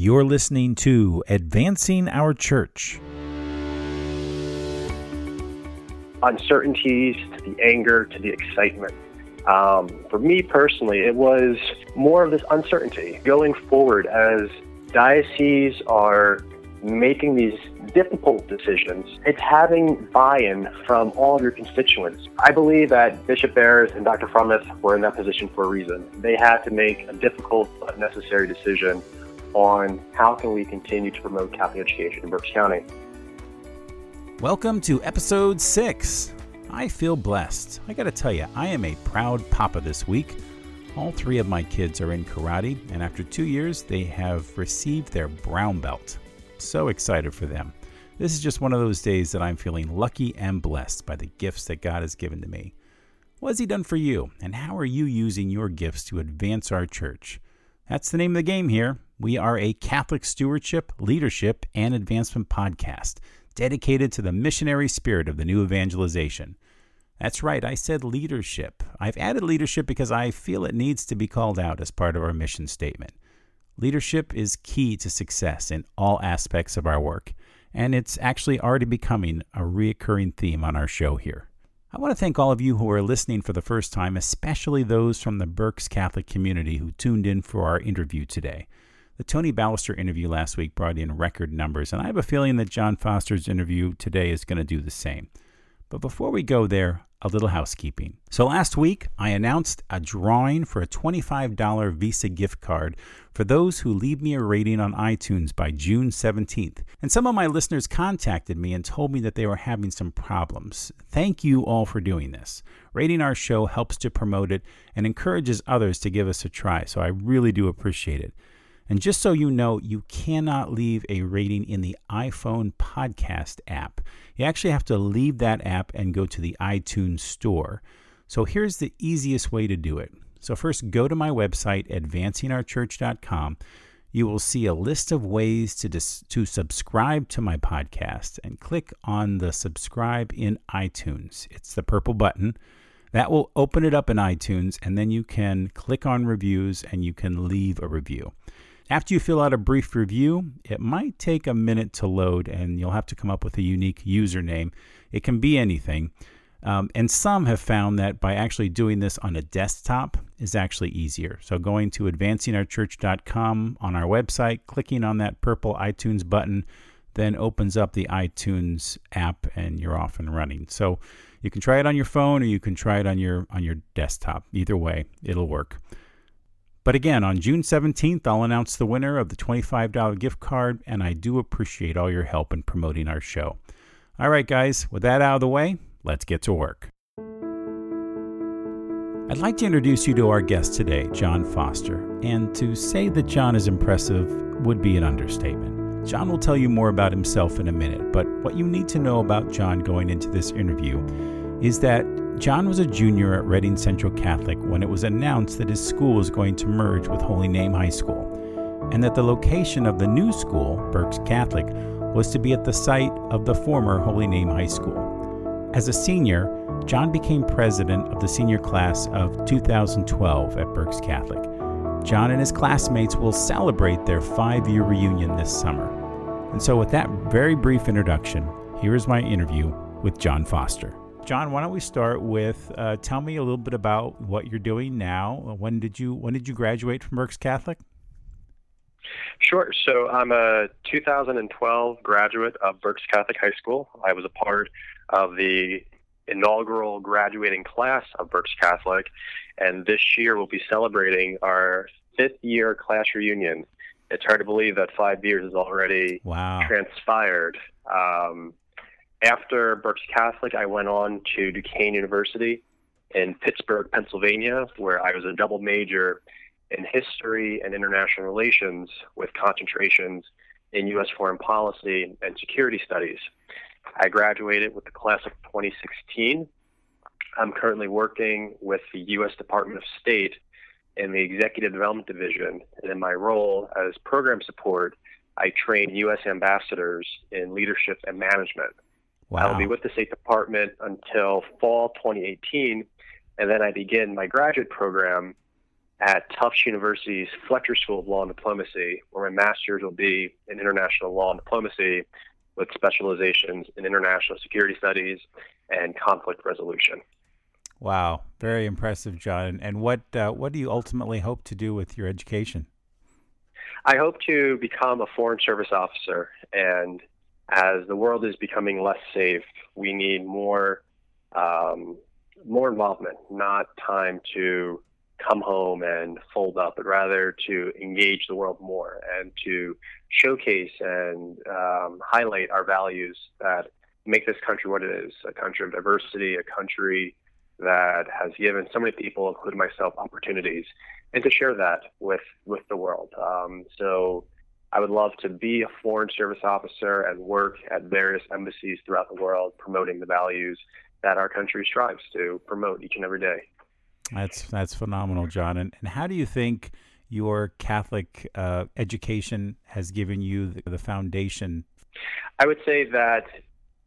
You're listening to Advancing Our Church. Uncertainties to the anger to the excitement. Um, for me personally, it was more of this uncertainty going forward as dioceses are making these difficult decisions, it's having buy-in from all of your constituents. I believe that Bishop Barres and Dr. Fromuth were in that position for a reason. They had to make a difficult but necessary decision on how can we continue to promote Catholic education in Berks County. Welcome to episode six. I feel blessed. I gotta tell you, I am a proud papa this week. All three of my kids are in karate, and after two years, they have received their brown belt. So excited for them. This is just one of those days that I'm feeling lucky and blessed by the gifts that God has given to me. What has He done for you, and how are you using your gifts to advance our church? That's the name of the game here. We are a Catholic stewardship, leadership, and advancement podcast dedicated to the missionary spirit of the new evangelization. That's right, I said leadership. I've added leadership because I feel it needs to be called out as part of our mission statement. Leadership is key to success in all aspects of our work, and it's actually already becoming a reoccurring theme on our show here. I want to thank all of you who are listening for the first time, especially those from the Berks Catholic community who tuned in for our interview today. The Tony Ballister interview last week brought in record numbers, and I have a feeling that John Foster's interview today is going to do the same. But before we go there, a little housekeeping. So last week, I announced a drawing for a $25 Visa gift card for those who leave me a rating on iTunes by June 17th. And some of my listeners contacted me and told me that they were having some problems. Thank you all for doing this. Rating our show helps to promote it and encourages others to give us a try, so I really do appreciate it. And just so you know, you cannot leave a rating in the iPhone podcast app. You actually have to leave that app and go to the iTunes store. So here's the easiest way to do it. So, first, go to my website, advancingourchurch.com. You will see a list of ways to, dis- to subscribe to my podcast and click on the subscribe in iTunes. It's the purple button. That will open it up in iTunes, and then you can click on reviews and you can leave a review. After you fill out a brief review, it might take a minute to load and you'll have to come up with a unique username. It can be anything. Um, and some have found that by actually doing this on a desktop is actually easier. So going to advancingourchurch.com on our website, clicking on that purple iTunes button, then opens up the iTunes app and you're off and running. So you can try it on your phone or you can try it on your on your desktop. Either way, it'll work. But again, on June 17th, I'll announce the winner of the $25 gift card, and I do appreciate all your help in promoting our show. All right, guys, with that out of the way, let's get to work. I'd like to introduce you to our guest today, John Foster, and to say that John is impressive would be an understatement. John will tell you more about himself in a minute, but what you need to know about John going into this interview is that John was a junior at Reading Central Catholic when it was announced that his school was going to merge with Holy Name High School, and that the location of the new school, Berks Catholic, was to be at the site of the former Holy Name High School. As a senior, John became president of the senior class of 2012 at Berks Catholic. John and his classmates will celebrate their five year reunion this summer. And so, with that very brief introduction, here is my interview with John Foster. John, why don't we start with uh, tell me a little bit about what you're doing now. When did you when did you graduate from Berks Catholic? Sure. So I'm a 2012 graduate of Berks Catholic High School. I was a part of the inaugural graduating class of Berks Catholic, and this year we'll be celebrating our fifth year class reunion. It's hard to believe that five years has already wow. transpired. Um, after Berks Catholic, I went on to Duquesne University in Pittsburgh, Pennsylvania, where I was a double major in history and international relations with concentrations in U.S. foreign policy and security studies. I graduated with the class of 2016. I'm currently working with the U.S. Department of State in the Executive Development Division, and in my role as program support, I train U.S. ambassadors in leadership and management. Wow. I'll be with the State Department until fall 2018, and then I begin my graduate program at Tufts University's Fletcher School of Law and Diplomacy, where my master's will be in international law and diplomacy with specializations in international security studies and conflict resolution. Wow, very impressive, John. And what uh, what do you ultimately hope to do with your education? I hope to become a foreign service officer, and as the world is becoming less safe, we need more um, more involvement, not time to come home and fold up, but rather to engage the world more and to showcase and um, highlight our values that make this country what it is a country of diversity, a country that has given so many people, including myself, opportunities, and to share that with, with the world. Um, so I would love to be a foreign service officer and work at various embassies throughout the world promoting the values that our country strives to promote each and every day. That's that's phenomenal, John. And, and how do you think your Catholic uh, education has given you the, the foundation? I would say that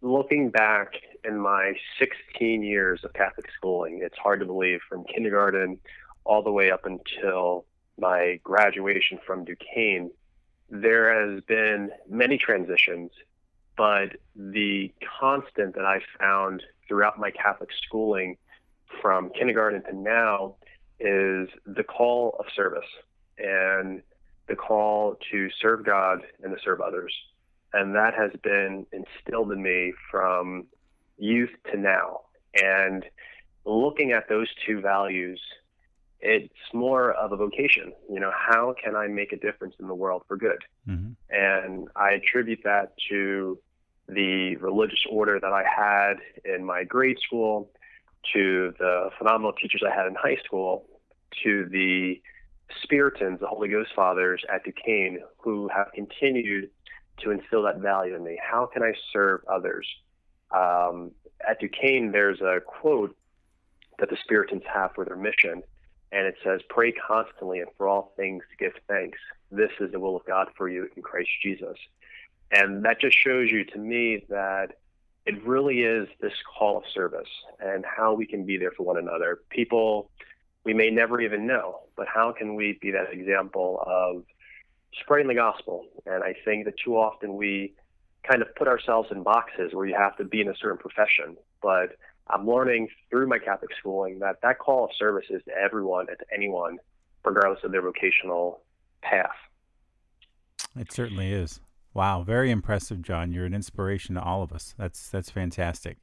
looking back in my 16 years of Catholic schooling, it's hard to believe from kindergarten all the way up until my graduation from Duquesne, there has been many transitions, but the constant that I found throughout my Catholic schooling from kindergarten to now is the call of service and the call to serve God and to serve others. And that has been instilled in me from youth to now. And looking at those two values, it's more of a vocation. You know, how can I make a difference in the world for good? Mm-hmm. And I attribute that to the religious order that I had in my grade school, to the phenomenal teachers I had in high school, to the Spiritans, the Holy Ghost Fathers at Duquesne, who have continued to instill that value in me. How can I serve others? Um, at Duquesne, there's a quote that the Spiritans have for their mission, and it says, Pray constantly and for all things give thanks. This is the will of God for you in Christ Jesus. And that just shows you to me that it really is this call of service and how we can be there for one another. People we may never even know, but how can we be that example of spreading the gospel? And I think that too often we kind of put ourselves in boxes where you have to be in a certain profession. But I'm learning through my Catholic schooling that that call of service is to everyone and to anyone, regardless of their vocational path. It certainly is. Wow, very impressive, John. You're an inspiration to all of us. That's that's fantastic.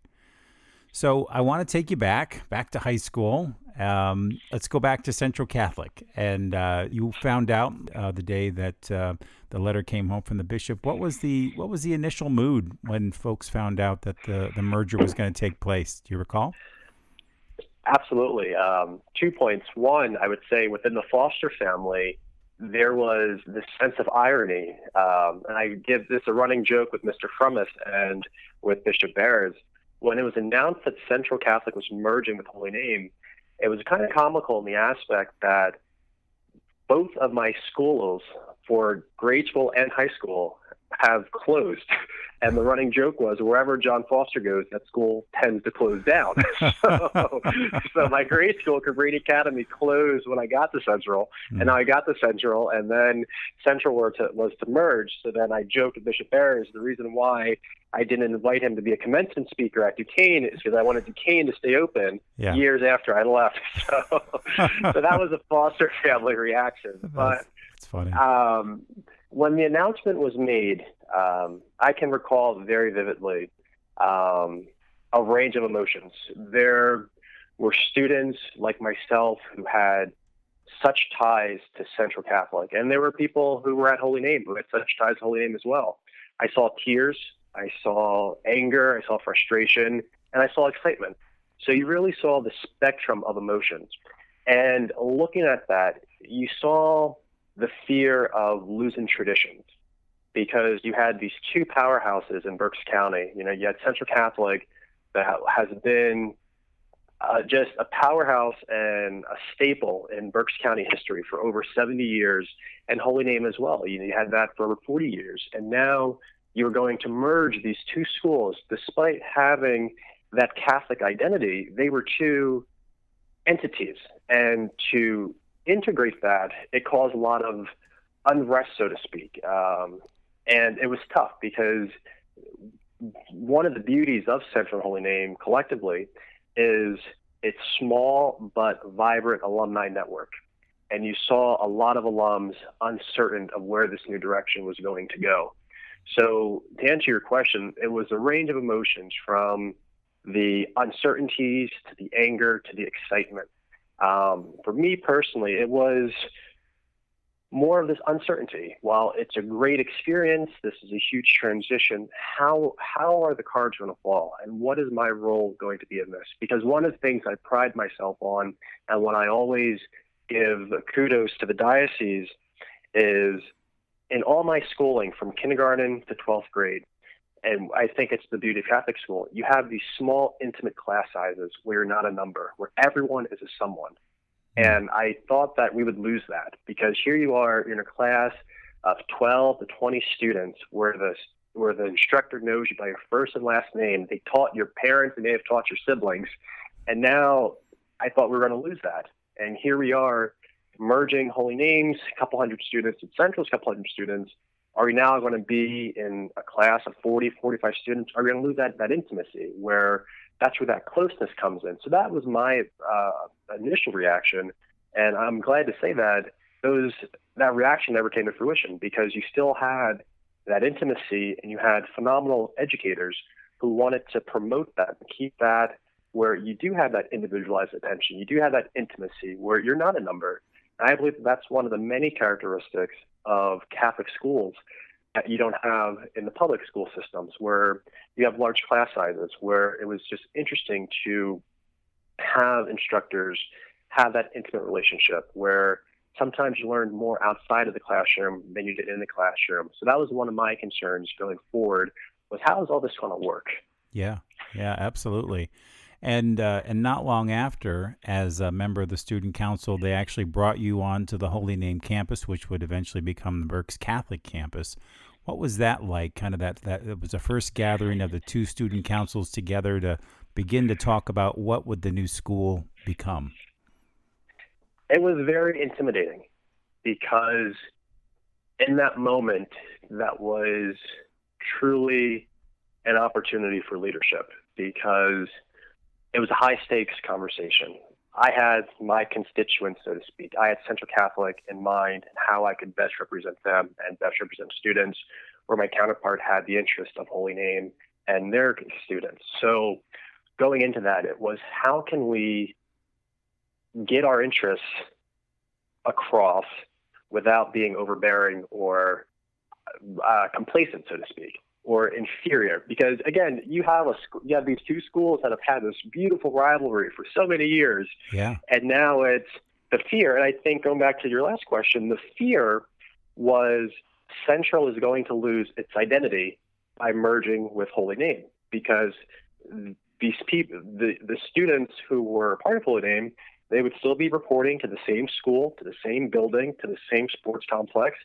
So I want to take you back, back to high school. Um, let's go back to Central Catholic, and uh, you found out uh, the day that uh, the letter came home from the bishop. What was the what was the initial mood when folks found out that the the merger was going to take place? Do you recall? Absolutely. Um, two points. One, I would say within the Foster family, there was this sense of irony. Um, and I give this a running joke with Mr. Fromuth and with Bishop Barres. When it was announced that Central Catholic was merging with Holy Name, it was kind of comical in the aspect that both of my schools for grade school and high school have closed. And the running joke was wherever John Foster goes, that school tends to close down. so, so, my grade school, Cabrini Academy, closed when I got to Central. And hmm. now I got to Central, and then Central were to, was to merge. So then I joked with Bishop Barres the reason why I didn't invite him to be a commencement speaker at Duquesne is because I wanted Duquesne to stay open yeah. years after I left. So, so that was a Foster family reaction. But it's funny. Um, when the announcement was made, um, I can recall very vividly um, a range of emotions. There were students like myself who had such ties to Central Catholic, and there were people who were at Holy Name who had such ties to Holy Name as well. I saw tears, I saw anger, I saw frustration, and I saw excitement. So you really saw the spectrum of emotions. And looking at that, you saw the fear of losing traditions because you had these two powerhouses in Berks County. You know, you had Central Catholic that has been uh, just a powerhouse and a staple in Berks County history for over 70 years, and Holy Name as well. You, know, you had that for over 40 years, and now you're going to merge these two schools, despite having that Catholic identity. They were two entities, and to integrate that, it caused a lot of unrest, so to speak. Um, and it was tough because one of the beauties of Central Holy Name collectively is its small but vibrant alumni network. And you saw a lot of alums uncertain of where this new direction was going to go. So, to answer your question, it was a range of emotions from the uncertainties to the anger to the excitement. Um, for me personally, it was more of this uncertainty. While it's a great experience, this is a huge transition. How how are the cards going to fall, and what is my role going to be in this? Because one of the things I pride myself on, and when I always give kudos to the diocese, is in all my schooling from kindergarten to 12th grade, and I think it's the beauty of Catholic school, you have these small, intimate class sizes where you're not a number, where everyone is a someone. Hmm. And I thought that we would lose that because here you are in a class of 12 to 20 students where the where the instructor knows you by your first and last name. They taught your parents and they have taught your siblings. And now I thought we were going to lose that. And here we are merging holy names, a couple hundred students at Central, a couple hundred students. Are we now going to be in a class of 40, 45 students? Are we going to lose that, that intimacy where that's where that closeness comes in? So that was my uh, initial reaction. And I'm glad to say that those that reaction never came to fruition because you still had that intimacy and you had phenomenal educators who wanted to promote that and keep that where you do have that individualized attention, you do have that intimacy where you're not a number, And I believe that that's one of the many characteristics of Catholic schools that you don't have in the public school systems, where you have large class sizes, where it was just interesting to have instructors have that intimate relationship where sometimes you learned more outside of the classroom than you did in the classroom. So that was one of my concerns going forward was how is all this going to work? Yeah, yeah, absolutely. And uh, and not long after, as a member of the student council, they actually brought you on to the Holy Name campus, which would eventually become the Berks Catholic campus. What was that like? Kind of that that it was the first gathering of the two student councils together to begin to talk about what would the new school become. It was very intimidating because in that moment, that was truly an opportunity for leadership because it was a high stakes conversation. I had my constituents, so to speak. I had Central Catholic in mind and how I could best represent them and best represent students, where my counterpart had the interest of Holy Name and their students. So going into that, it was how can we get our interests across without being overbearing or uh, complacent, so to speak or inferior. Because again you have a you have these two schools that have had this beautiful rivalry for so many years. Yeah. And now it's the fear. And i think going back to your last question the fear was central is going to lose its identity by merging with holy name. Because these people the, the students who were part of holy name they would still be reporting to the same school to the same building to the same sports complex.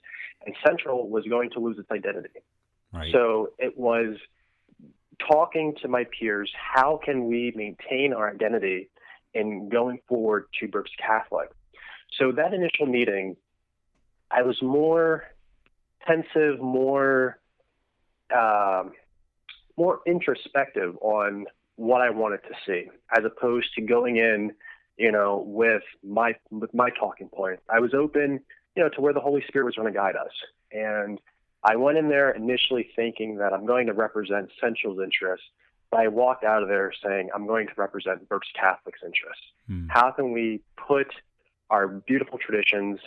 And central was going to lose its identity Right. So it was talking to my peers, how can we maintain our identity in going forward to Berks Catholic? So that initial meeting, I was more pensive, more um, more introspective on what I wanted to see, as opposed to going in, you know, with my with my talking point. I was open, you know, to where the Holy Spirit was going to guide us, and I went in there initially thinking that I'm going to represent Central's interests, but I walked out of there saying I'm going to represent Berks Catholic's interests. Hmm. How can we put our beautiful traditions,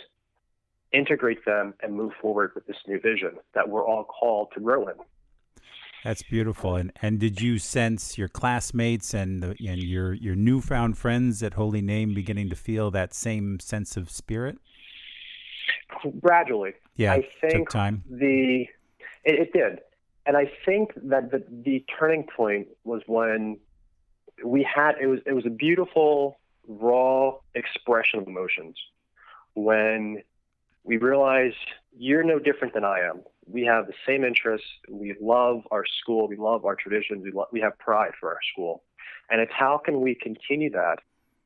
integrate them, and move forward with this new vision that we're all called to grow in? That's beautiful. And and did you sense your classmates and the, and your your newfound friends at Holy Name beginning to feel that same sense of spirit? Gradually. Yeah, I think took time. The it, it did, and I think that the the turning point was when we had it was it was a beautiful raw expression of emotions when we realized you're no different than I am. We have the same interests. We love our school. We love our traditions. We, lo- we have pride for our school. And it's how can we continue that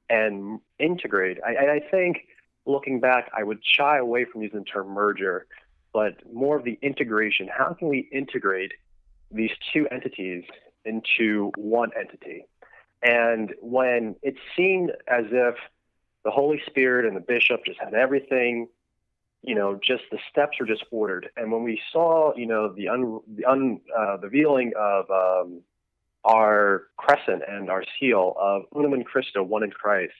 and integrate? I, I think looking back, I would shy away from using the term merger, but more of the integration. How can we integrate these two entities into one entity? And when it seemed as if the Holy Spirit and the bishop just had everything, you know, just the steps were just ordered. And when we saw, you know, the un, the un, uh, the revealing of um, our crescent and our seal of Unum in Christo, one in Christ,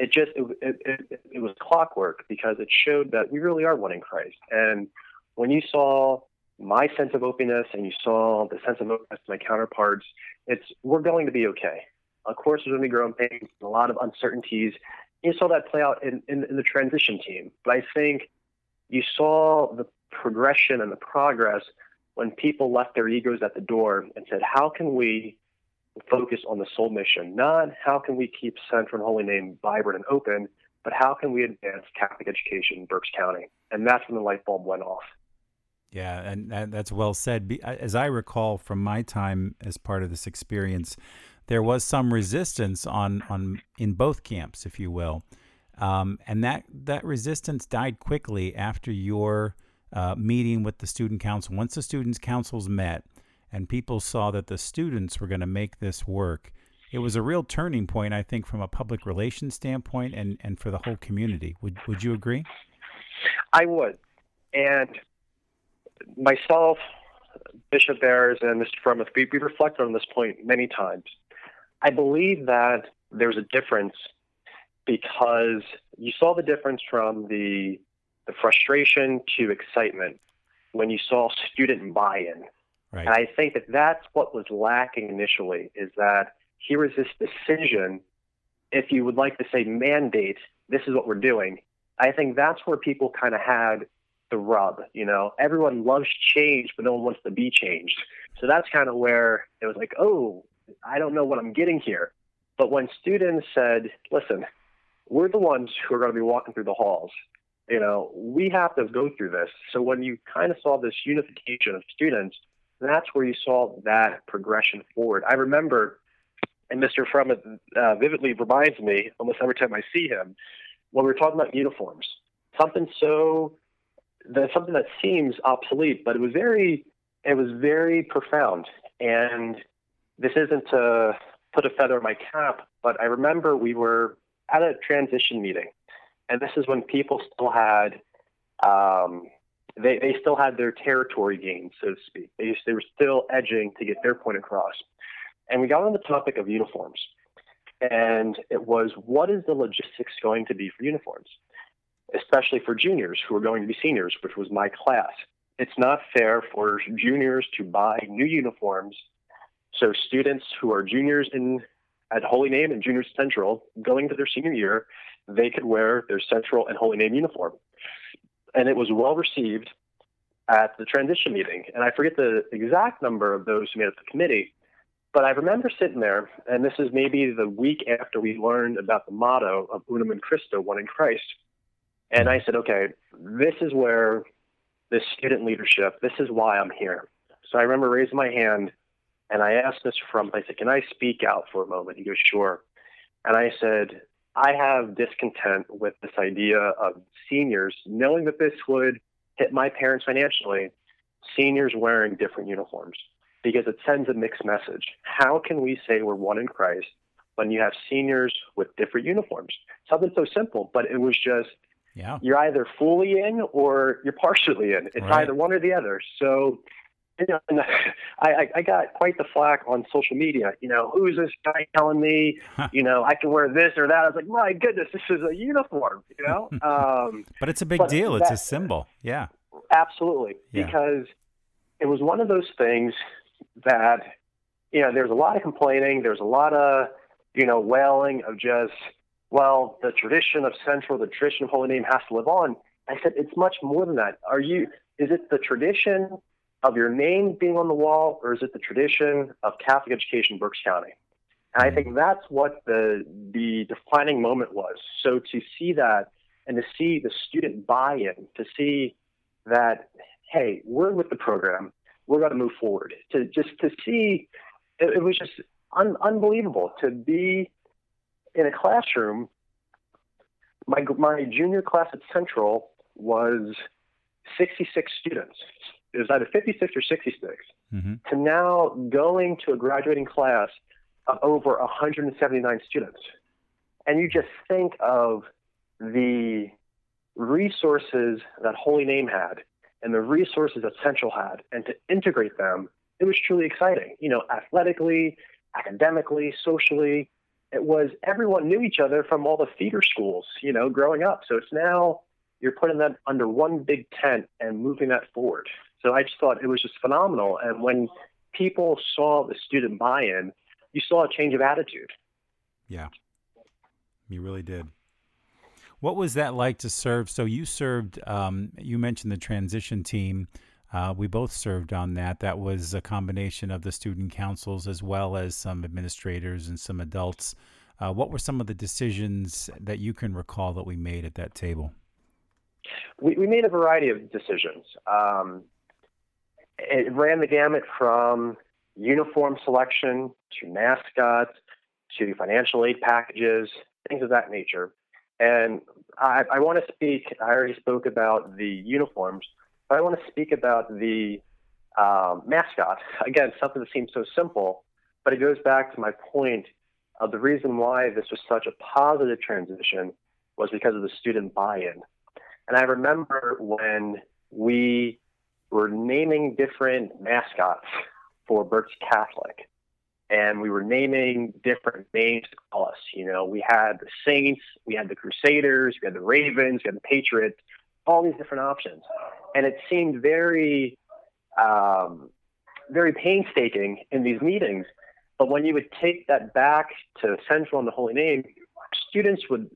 it just it, it, it, it was clockwork because it showed that we really are one in Christ. And when you saw my sense of openness and you saw the sense of openness to my counterparts, it's we're going to be okay. Of course, there's going to be growing pains, a lot of uncertainties. You saw that play out in, in, in the transition team. But I think you saw the progression and the progress when people left their egos at the door and said, How can we focus on the soul mission? Not how can we keep Central and Holy Name vibrant and open, but how can we advance Catholic education in Berks County? And that's when the light bulb went off. Yeah, and that's well said. As I recall from my time as part of this experience, there was some resistance on on in both camps, if you will, um, and that that resistance died quickly after your uh, meeting with the student council. Once the students' councils met, and people saw that the students were going to make this work, it was a real turning point, I think, from a public relations standpoint, and and for the whole community. Would would you agree? I would, and myself, Bishop Barres, and Mr. Fromuth, we, we reflected on this point many times. I believe that there's a difference because you saw the difference from the the frustration to excitement when you saw student buy-in. Right. And I think that that's what was lacking initially is that here is this decision, if you would like to say mandate, this is what we're doing. I think that's where people kind of had the rub. You know, everyone loves change, but no one wants to be changed. So that's kind of where it was like, oh, I don't know what I'm getting here. But when students said, listen, we're the ones who are going to be walking through the halls. You know, we have to go through this. So when you kind of saw this unification of students, that's where you saw that progression forward. I remember, and Mr. Fromuth uh, vividly reminds me almost every time I see him, when we were talking about uniforms, something so that something that seems obsolete, but it was very, it was very profound. And this isn't to put a feather in my cap, but I remember we were at a transition meeting, and this is when people still had, um, they they still had their territory gained, so to speak. They they were still edging to get their point across, and we got on the topic of uniforms, and it was what is the logistics going to be for uniforms, especially for juniors who are going to be seniors, which was my class. It's not fair for juniors to buy new uniforms so students who are juniors in at Holy Name and Junior Central, going to their senior year, they could wear their Central and Holy Name uniform. And it was well received at the transition meeting. And I forget the exact number of those who made up the committee, but I remember sitting there, and this is maybe the week after we learned about the motto of Unum in Christo, one in Christ. And I said, okay, this is where this student leadership, this is why I'm here. So I remember raising my hand and I asked Mr. Fromuth, I said, Can I speak out for a moment? He goes, Sure. And I said, I have discontent with this idea of seniors, knowing that this would hit my parents financially, seniors wearing different uniforms, because it sends a mixed message. How can we say we're one in Christ when you have seniors with different uniforms? Something so simple, but it was just yeah. you're either fully in or you're partially in. It's right. either one or the other. So you know, and I, I got quite the flack on social media. You know, who's this guy telling me, you know, I can wear this or that? I was like, my goodness, this is a uniform. You know, um, but it's a big deal. That, it's a symbol. Yeah, absolutely. Yeah. Because it was one of those things that, you know, there's a lot of complaining. There's a lot of, you know, wailing of just, well, the tradition of Central, the tradition of Holy Name has to live on. I said, it's much more than that. Are you? Is it the tradition of your name being on the wall, or is it the tradition of Catholic education in Berks County? And I think mm-hmm. that's what the the defining moment was. So to see that and to see the student buy-in, to see that, hey, we're with the program, we're going to move forward. To just to see, it, it was just un- unbelievable to be in a classroom my my junior class at Central was 66 students. It was either 56 or 66. Mm-hmm. To now going to a graduating class of over 179 students, and you just think of the resources that Holy Name had and the resources that Central had, and to integrate them, it was truly exciting. You know, athletically, academically, socially, it was everyone knew each other from all the feeder schools, you know, growing up. So it's now you're putting that under one big tent and moving that forward. So I just thought it was just phenomenal. And when people saw the student buy in, you saw a change of attitude. Yeah, you really did. What was that like to serve? So you served, um, you mentioned the transition team. Uh, we both served on that. That was a combination of the student councils as well as some administrators and some adults. Uh, what were some of the decisions that you can recall that we made at that table? We, we made a variety of decisions. Um, it ran the gamut from uniform selection to mascots to financial aid packages, things of that nature. And I, I want to speak, I already spoke about the uniforms, but I want to speak about the um, mascot. Again, something that seems so simple, but it goes back to my point of the reason why this was such a positive transition was because of the student buy in. And I remember when we were naming different mascots for Berks Catholic and we were naming different names to call us. You know, we had the Saints, we had the Crusaders, we had the Ravens, we had the Patriots, all these different options, and it seemed very, um, very painstaking in these meetings. But when you would take that back to Central and the Holy Name, students would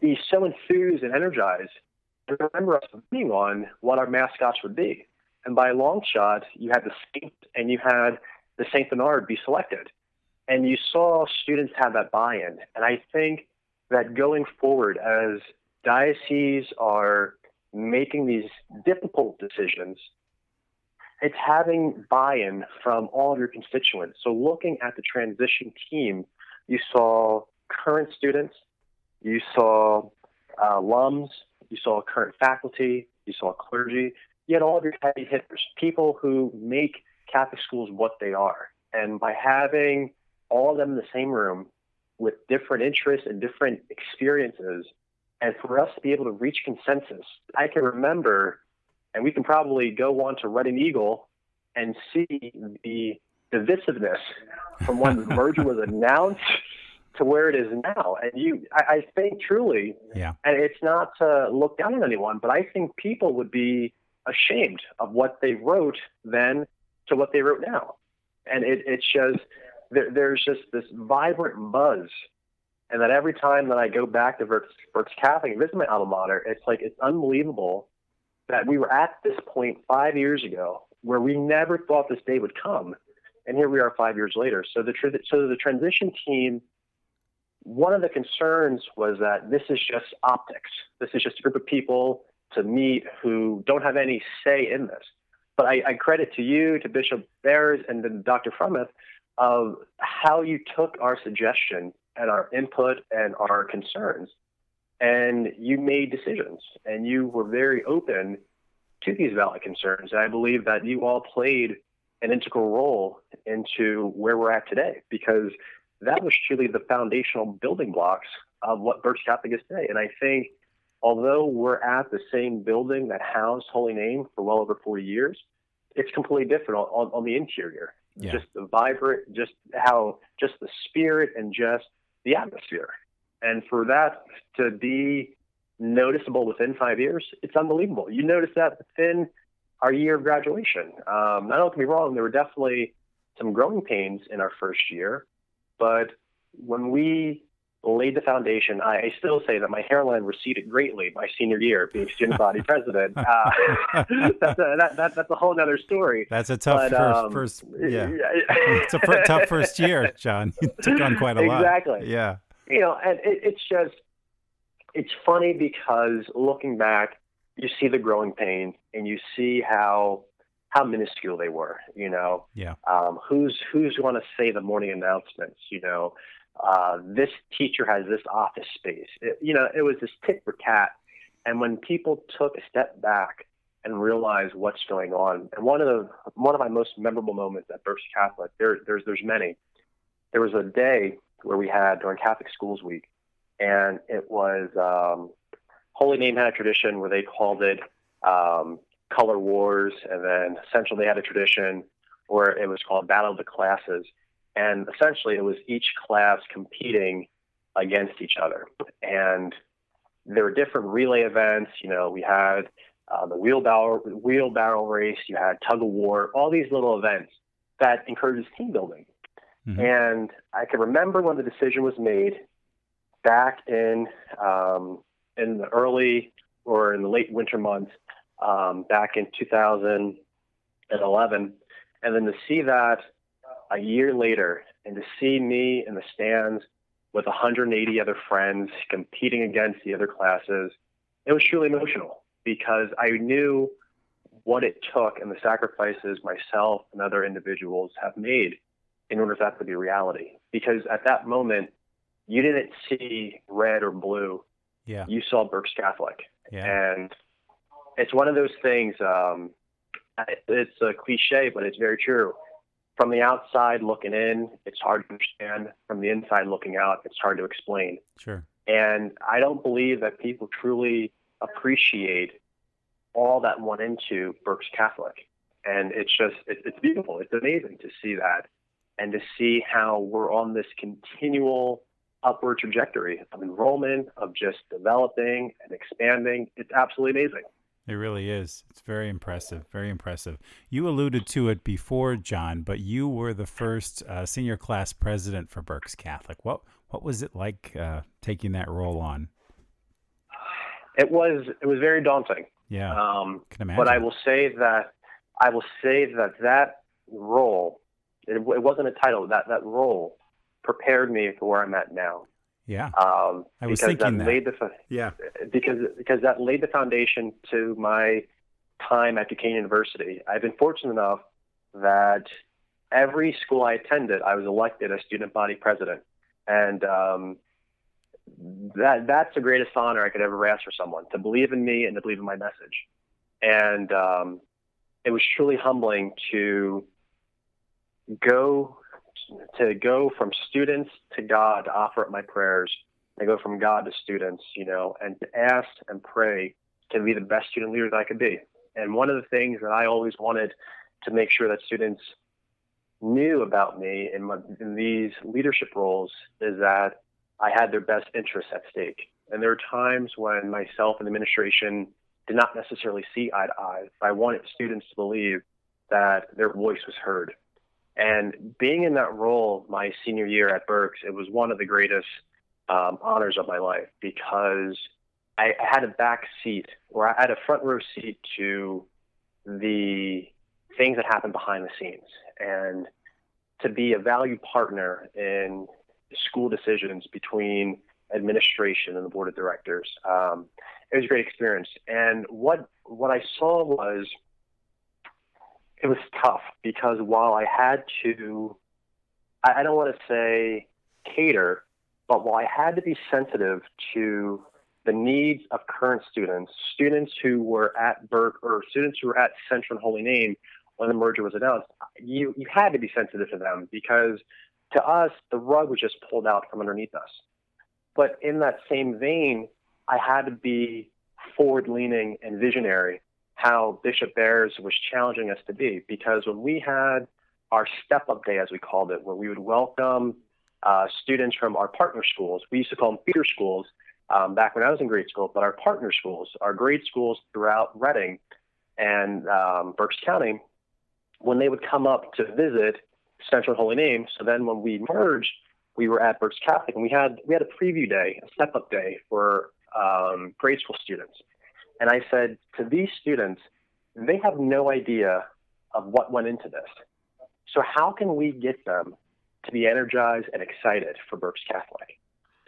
be so enthused and energized and remember us being on what our mascots would be. And by a long shot, you had the Saints and you had the St. Bernard be selected. And you saw students have that buy in. And I think that going forward, as dioceses are making these difficult decisions, it's having buy in from all of your constituents. So, looking at the transition team, you saw current students, you saw uh, alums, you saw current faculty, you saw clergy, had all of your heavy hitters, people who make Catholic schools what they are. And by having all of them in the same room with different interests and different experiences, and for us to be able to reach consensus, I can remember, and we can probably go on to Reading Eagle and see the divisiveness from when the merger was announced to where it is now. And you, I, I think truly, yeah. and it's not to look down on anyone, but I think people would be ashamed of what they wrote then to what they wrote now. And it, it's just, there, there's just this vibrant buzz. And that every time that I go back to Berks, Berks Catholic and visit my alma mater, it's like, it's unbelievable that we were at this point five years ago where we never thought this day would come. And here we are five years later. So the, so the transition team, one of the concerns was that this is just optics. This is just a group of people to meet who don't have any say in this. But I, I credit to you, to Bishop Barres, and then Dr. Fromuth of how you took our suggestion and our input and our concerns, and you made decisions, and you were very open to these valid concerns. And I believe that you all played an integral role into where we're at today because that was truly the foundational building blocks of what Berks Catholic is today. And I think although we're at the same building that housed Holy Name for well over 40 years, it's completely different on, on, on the interior. Yeah. Just the vibrant, just how, just the spirit and just the atmosphere. And for that to be noticeable within five years, it's unbelievable. You notice that within our year of graduation. Um, I don't get me wrong, there were definitely some growing pains in our first year, but when we laid the foundation. I, I, still say that my hairline receded greatly my senior year being student body president. Uh, that's, a, that, that, that's a whole other story. That's a tough but, first, um, first, yeah. it's a per, tough first year, John. You took on quite a exactly. lot. Exactly. Yeah. You know, and it, it's just, it's funny because looking back, you see the growing pains and you see how how minuscule they were. You know, yeah. Um, who's who's going to say the morning announcements? You know, uh, this teacher has this office space. It, you know, it was this tit for tat. And when people took a step back and realized what's going on, and one of the one of my most memorable moments at Berks Catholic, there, there's there's many. There was a day where we had during Catholic Schools Week, and it was um, Holy Name had a tradition where they called it um, Color Wars, and then Central they had a tradition where it was called Battle of the Classes, and essentially it was each class competing against each other, and there were different relay events. You know, we had uh, the wheelbarrow wheelbarrow race, you had tug of war, all these little events that encourages team building. Mm-hmm. And I can remember when the decision was made back in um, in the early or in the late winter months um, back in 2011, and then to see that a year later and to see me in the stands with 180 other friends competing against the other classes, it was truly emotional because I knew what it took and the sacrifices myself and other individuals have made in order for that to be reality. Because at that moment, you didn't see red or blue. Yeah. You saw Berks Catholic. Yeah. And it's one of those things. Um, it's a cliche, but it's very true. From the outside looking in, it's hard to understand. From the inside looking out, it's hard to explain. Sure. And I don't believe that people truly appreciate all that went into Berks Catholic. And it's just, it, it's beautiful. It's amazing to see that and to see how we're on this continual upward trajectory of enrollment, of just developing and expanding. It's absolutely amazing. It really is. It's very impressive. Very impressive. You alluded to it before, John, but you were the first uh, senior class president for Berks Catholic. What what was it like uh, taking that role on? It was it was very daunting. Yeah, um, can imagine. But I will say that I will say that that role it, it wasn't a title. That that role prepared me for where I'm at now. Yeah, um, I was thinking that. Laid the, yeah, because because that laid the foundation to my time at Duquesne University. I've been fortunate enough that every school I attended, I was elected as student body president, and um, that that's the greatest honor I could ever ask for someone to believe in me and to believe in my message. And um, it was truly humbling to go to go from students to God to offer up my prayers. I go from God to students, you know, and to ask and pray to be the best student leader that I could be. And one of the things that I always wanted to make sure that students knew about me in, my, in these leadership roles is that I had their best interests at stake. And there were times when myself and the administration did not necessarily see eye to eye. I wanted students to believe that their voice was heard and being in that role my senior year at Berks, it was one of the greatest um, honors of my life because I had a back seat or I had a front row seat to the things that happen behind the scenes and to be a valued partner in school decisions between administration and the board of directors. Um, it was a great experience. And what what I saw was it was tough because while I had to, I, don't want to say cater, but while I had to be sensitive to the needs of current students, students who were at Burke or students who were at Central and Holy Name when the merger was announced, you, you had to be sensitive to them because to us, the rug was just pulled out from underneath us. But in that same vein, I had to be forward leaning and visionary how Bishop Barres was challenging us to be. Because when we had our step up day, as we called it, where we would welcome uh, students from our partner schools, we used to call them feeder schools um, back when I was in grade school, but our partner schools, our grade schools throughout Reading and um, Berks County, when they would come up to visit Central Holy Name. So then when we merged, we were at Berks Catholic, and we had we had a preview day, a step up day for um, grade school students. And I said to these students, they have no idea of what went into this. So how can we get them to be energized and excited for Berks Catholic?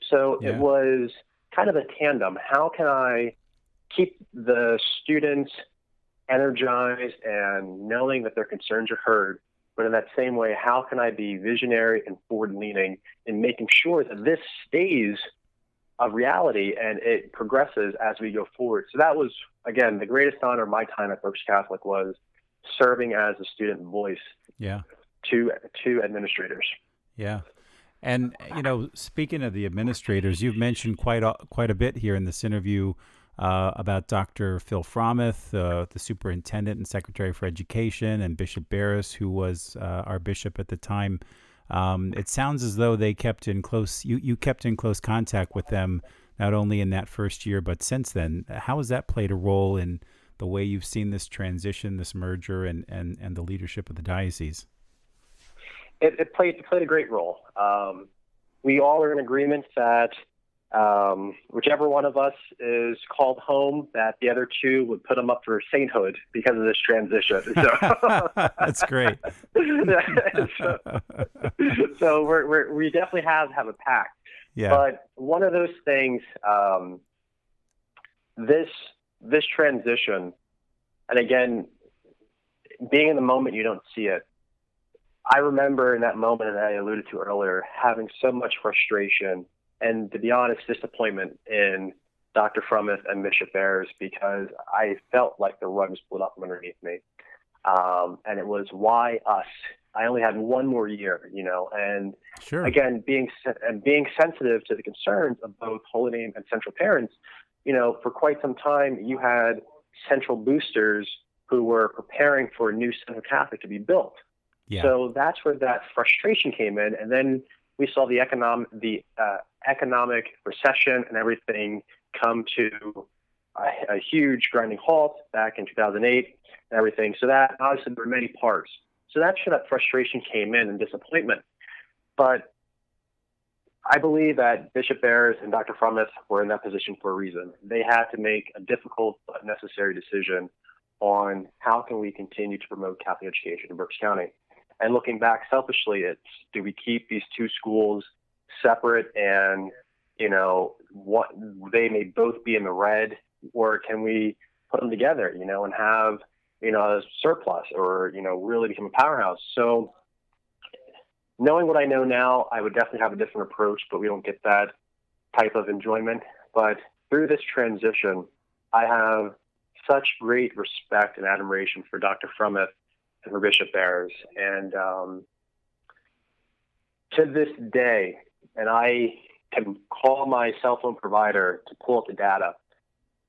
So yeah. it was kind of a tandem. How can I keep the students energized and knowing that their concerns are heard, But in that same way, how can I be visionary and forward leaning in making sure that this stays a reality and it progresses as we go forward? So that was, again, the greatest honor of my time at Berks Catholic was serving as a student voice yeah. to, to administrators. Yeah. And you know, speaking of the administrators, you've mentioned quite a, quite a bit here in this interview uh, about Dr. Phil Fromuth, uh, the superintendent and secretary for education, and Bishop Barres, who was uh, our bishop at the time. Um, it sounds as though they kept in close you you kept in close contact with them not only in that first year but since then. How has that played a role in the way you've seen this transition, this merger, and and and the leadership of the diocese? it, it played it played a great role. Um, we all are in agreement that um, whichever one of us is called home, that the other two would put them up for sainthood because of this transition. So. That's great. so, so we're, we're, we definitely have have a pact. Yeah. But one of those things, um, this this transition, and again, being in the moment, you don't see it. I remember in that moment that I alluded to earlier, having so much frustration and, to be honest, disappointment in Dr. Fromuth and Bishop Barres because I felt like the rug was pulled up from underneath me. Um, and it was why us? I only had one more year, you know, and sure. again, being and being sensitive to the concerns of both Holy Name and Central Parents, you know, for quite some time you had Central boosters who were preparing for a new Central Catholic to be built. Yeah. So that's where that frustration came in, and then we saw the economic the uh, economic recession and everything come to a, a, huge grinding halt back in 2008 and everything. So that obviously there were many parts. So that's where that frustration came in and disappointment. But I believe that Bishop Barres and Dr. Fromuth were in that position for a reason. They had to make a difficult but necessary decision on how can we continue to promote Catholic education in Berks County. And looking back selfishly, it's do we keep these two schools separate and you know what they may both be in the red, or can we put them together, you know, and have you know a surplus or you know really become a powerhouse? So knowing what I know now, I would definitely have a different approach, but we don't get that type of enjoyment. But through this transition, I have such great respect and admiration for Dr. Fromuth and for Bishop Barres. And um, to this day, and I can call my cell phone provider to pull up the data,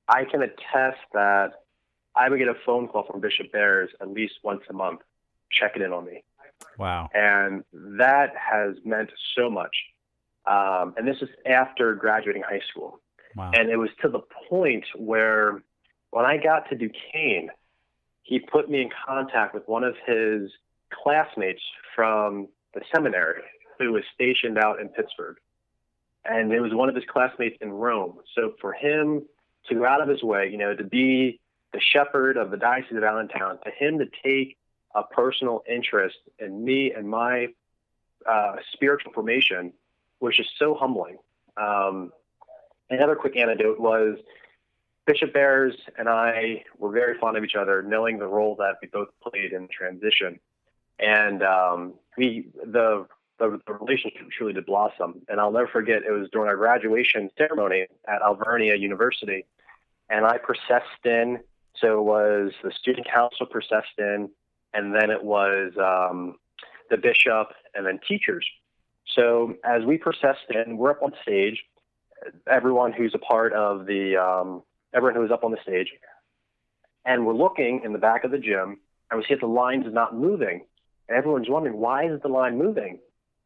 I can attest that I would get a phone call from Bishop Barres at least once a month, checking in on me. Wow. And that has meant so much. Um, and this is after graduating high school. Wow. And it was to the point where when I got to Duquesne, he put me in contact with one of his classmates from the seminary who was stationed out in Pittsburgh. And it was one of his classmates in Rome. So for him to go out of his way, you know, to be the shepherd of the Diocese of Allentown, to him to take a personal interest in me and my uh, spiritual formation was just so humbling. Um, another quick anecdote was Bishop Barres and I were very fond of each other, knowing the role that we both played in the transition, and um, we the, the, the relationship truly did blossom. And I'll never forget it was during our graduation ceremony at Alvernia University, and I processed in. So it was the student council processed in, and then it was um, the bishop, and then teachers. So as we processed in, we're up on stage. Everyone who's a part of the um, everyone who was up on the stage. And we're looking in the back of the gym, and we see that the line's not moving. And everyone's wondering, why is the line moving?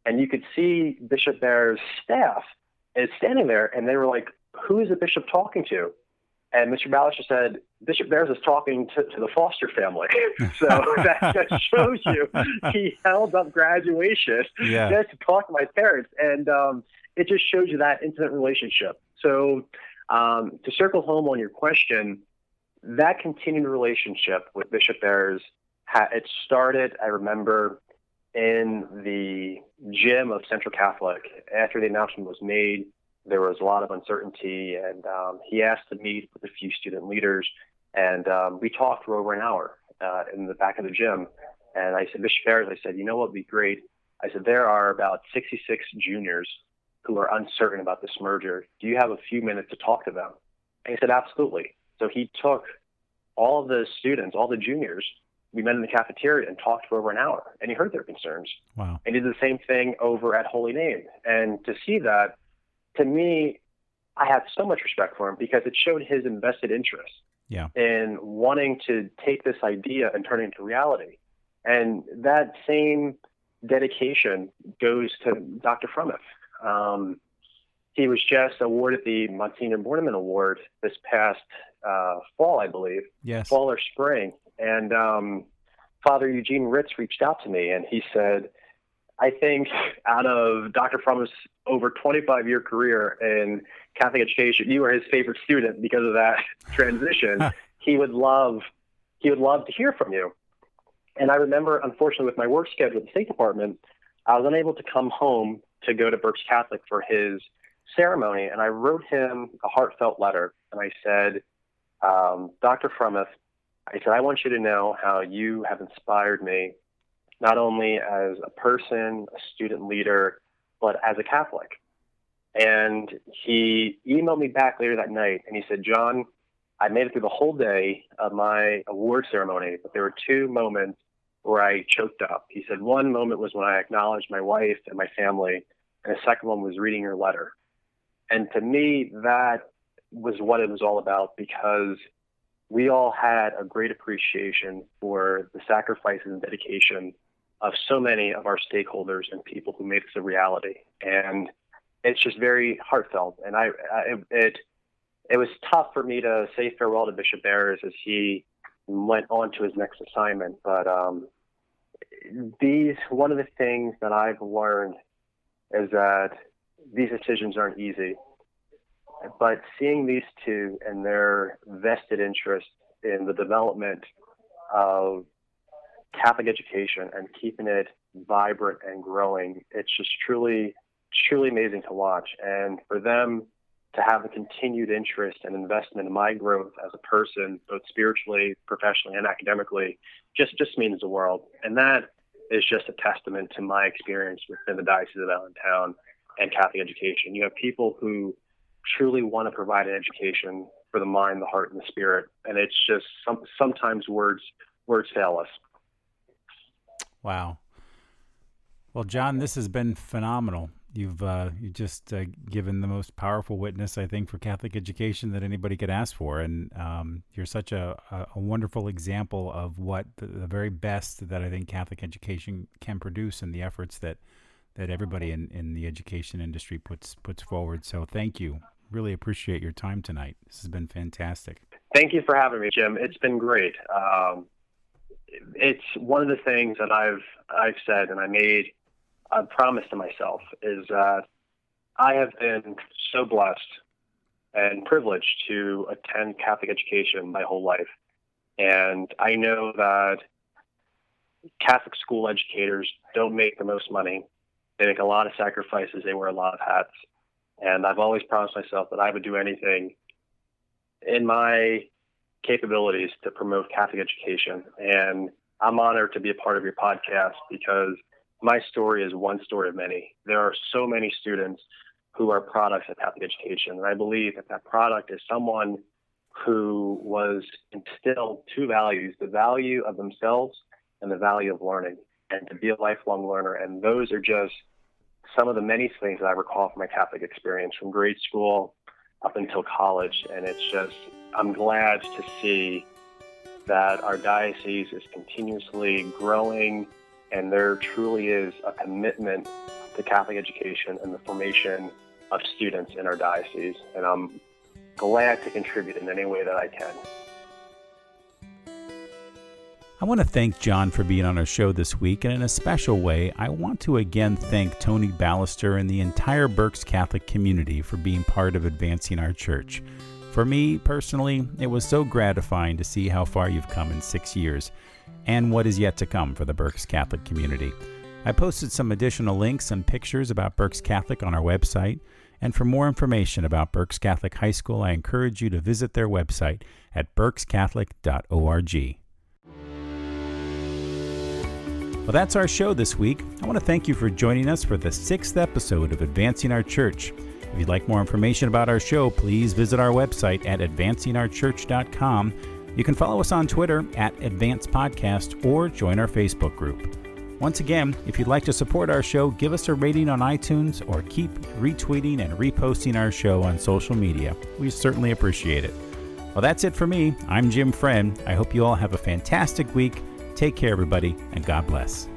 And you could see Bishop Barres' staff is standing there, and they were like, who is the bishop talking to? And Mr. Ballister said, Bishop Barres is talking to, to the Foster family. so that just shows you he held up graduation yeah. just to talk to my parents. And um, it just shows you that intimate relationship. So um, to circle home on your question, that continued relationship with Bishop Barres, it started, I remember, in the gym of Central Catholic. After the announcement was made, there was a lot of uncertainty, and um, he asked to meet with a few student leaders, and um, we talked for over an hour uh, in the back of the gym. And I said, Bishop Barres, I said, you know what would be great? I said, there are about 66 juniors who are uncertain about this merger. Do you have a few minutes to talk to them? And he said, absolutely. So he took all the students, all the juniors, we met in the cafeteria and talked for over an hour, and he heard their concerns. Wow. And he did the same thing over at Holy Name. And to see that, to me, I have so much respect for him because it showed his invested interest yeah. in wanting to take this idea and turn it into reality. And that same dedication goes to Dr. Fromuth. Um, he was just awarded the Monsignor Bornemann Award this past uh, fall, I believe. Yes. Fall or spring. And um, Father Eugene Ritz reached out to me and he said, I think out of Dr. Fromuth's over 25 year career in Catholic education, you are his favorite student because of that transition. he would love, he would love to hear from you. And I remember, unfortunately, with my work schedule at the State Department, I was unable to come home to go to Berks Catholic for his ceremony. And I wrote him a heartfelt letter. And I said, um, Dr. Fromuth, I said, I want you to know how you have inspired me, not only as a person, a student leader, but as a Catholic. And he emailed me back later that night and he said, John, I made it through the whole day of my award ceremony, but there were two moments where I choked up. He said, one moment was when I acknowledged my wife and my family, and the second one was reading your letter. And to me, that was what it was all about because we all had a great appreciation for the sacrifices and dedication of so many of our stakeholders and people who made this a reality. And it's just very heartfelt. And I, I it, it was tough for me to say farewell to Bishop Barres as he went on to his next assignment. But um, these, one of the things that I've learned is that these decisions aren't easy. But seeing these two and their vested interest in the development of Catholic education and keeping it vibrant and growing, it's just truly, truly amazing to watch. And for them to have a continued interest and investment in my growth as a person, both spiritually, professionally, and academically, just just means the world. And that is just a testament to my experience within the Diocese of Allentown and Catholic education. You have people who truly want to provide an education for the mind, the heart, and the spirit. And it's just some, sometimes words words fail us. Wow. Well, John, this has been phenomenal. You've uh, you just uh, given the most powerful witness, I think, for Catholic education that anybody could ask for, and um, you're such a, a, wonderful example of what the, the, very best that I think Catholic education can produce, and the efforts that that everybody in, in the education industry puts puts forward. So, thank you really appreciate your time tonight. This has been fantastic. Thank you for having me, Jim. It's been great. Um, it's one of the things that I've I've said, and I made a promise to myself is that I have been so blessed and privileged to attend Catholic education my whole life, and I know that Catholic school educators don't make the most money. They make a lot of sacrifices. They wear a lot of hats. And I've always promised myself that I would do anything in my capabilities to promote Catholic education. And I'm honored to be a part of your podcast because my story is one story of many. There are so many students who are products of Catholic education. And I believe that that product is someone who was instilled two values the value of themselves and the value of learning, and to be a lifelong learner. And those are just some of the many things that I recall from my Catholic experience from grade school up until college. And it's just, I'm glad to see that our diocese is continuously growing and there truly is a commitment to Catholic education and the formation of students in our diocese. And I'm glad to contribute in any way that I can. I want to thank John for being on our show this week, and in a special way, I want to again thank Tony Ballister and the entire Berks Catholic community for being part of advancing our church. For me personally, it was so gratifying to see how far you've come in six years and what is yet to come for the Berks Catholic community. I posted some additional links and pictures about Berks Catholic on our website, and for more information about Berks Catholic High School, I encourage you to visit their website at berkscatholic.org. Well, that's our show this week. I want to thank you for joining us for the sixth episode of Advancing Our Church. If you'd like more information about our show, please visit our website at advancingourchurch.com. You can follow us on Twitter at Advance Podcast or join our Facebook group. Once again, if you'd like to support our show, give us a rating on iTunes or keep retweeting and reposting our show on social media. We certainly appreciate it. Well, that's it for me. I'm Jim Friend. I hope you all have a fantastic week Take care, everybody, and God bless.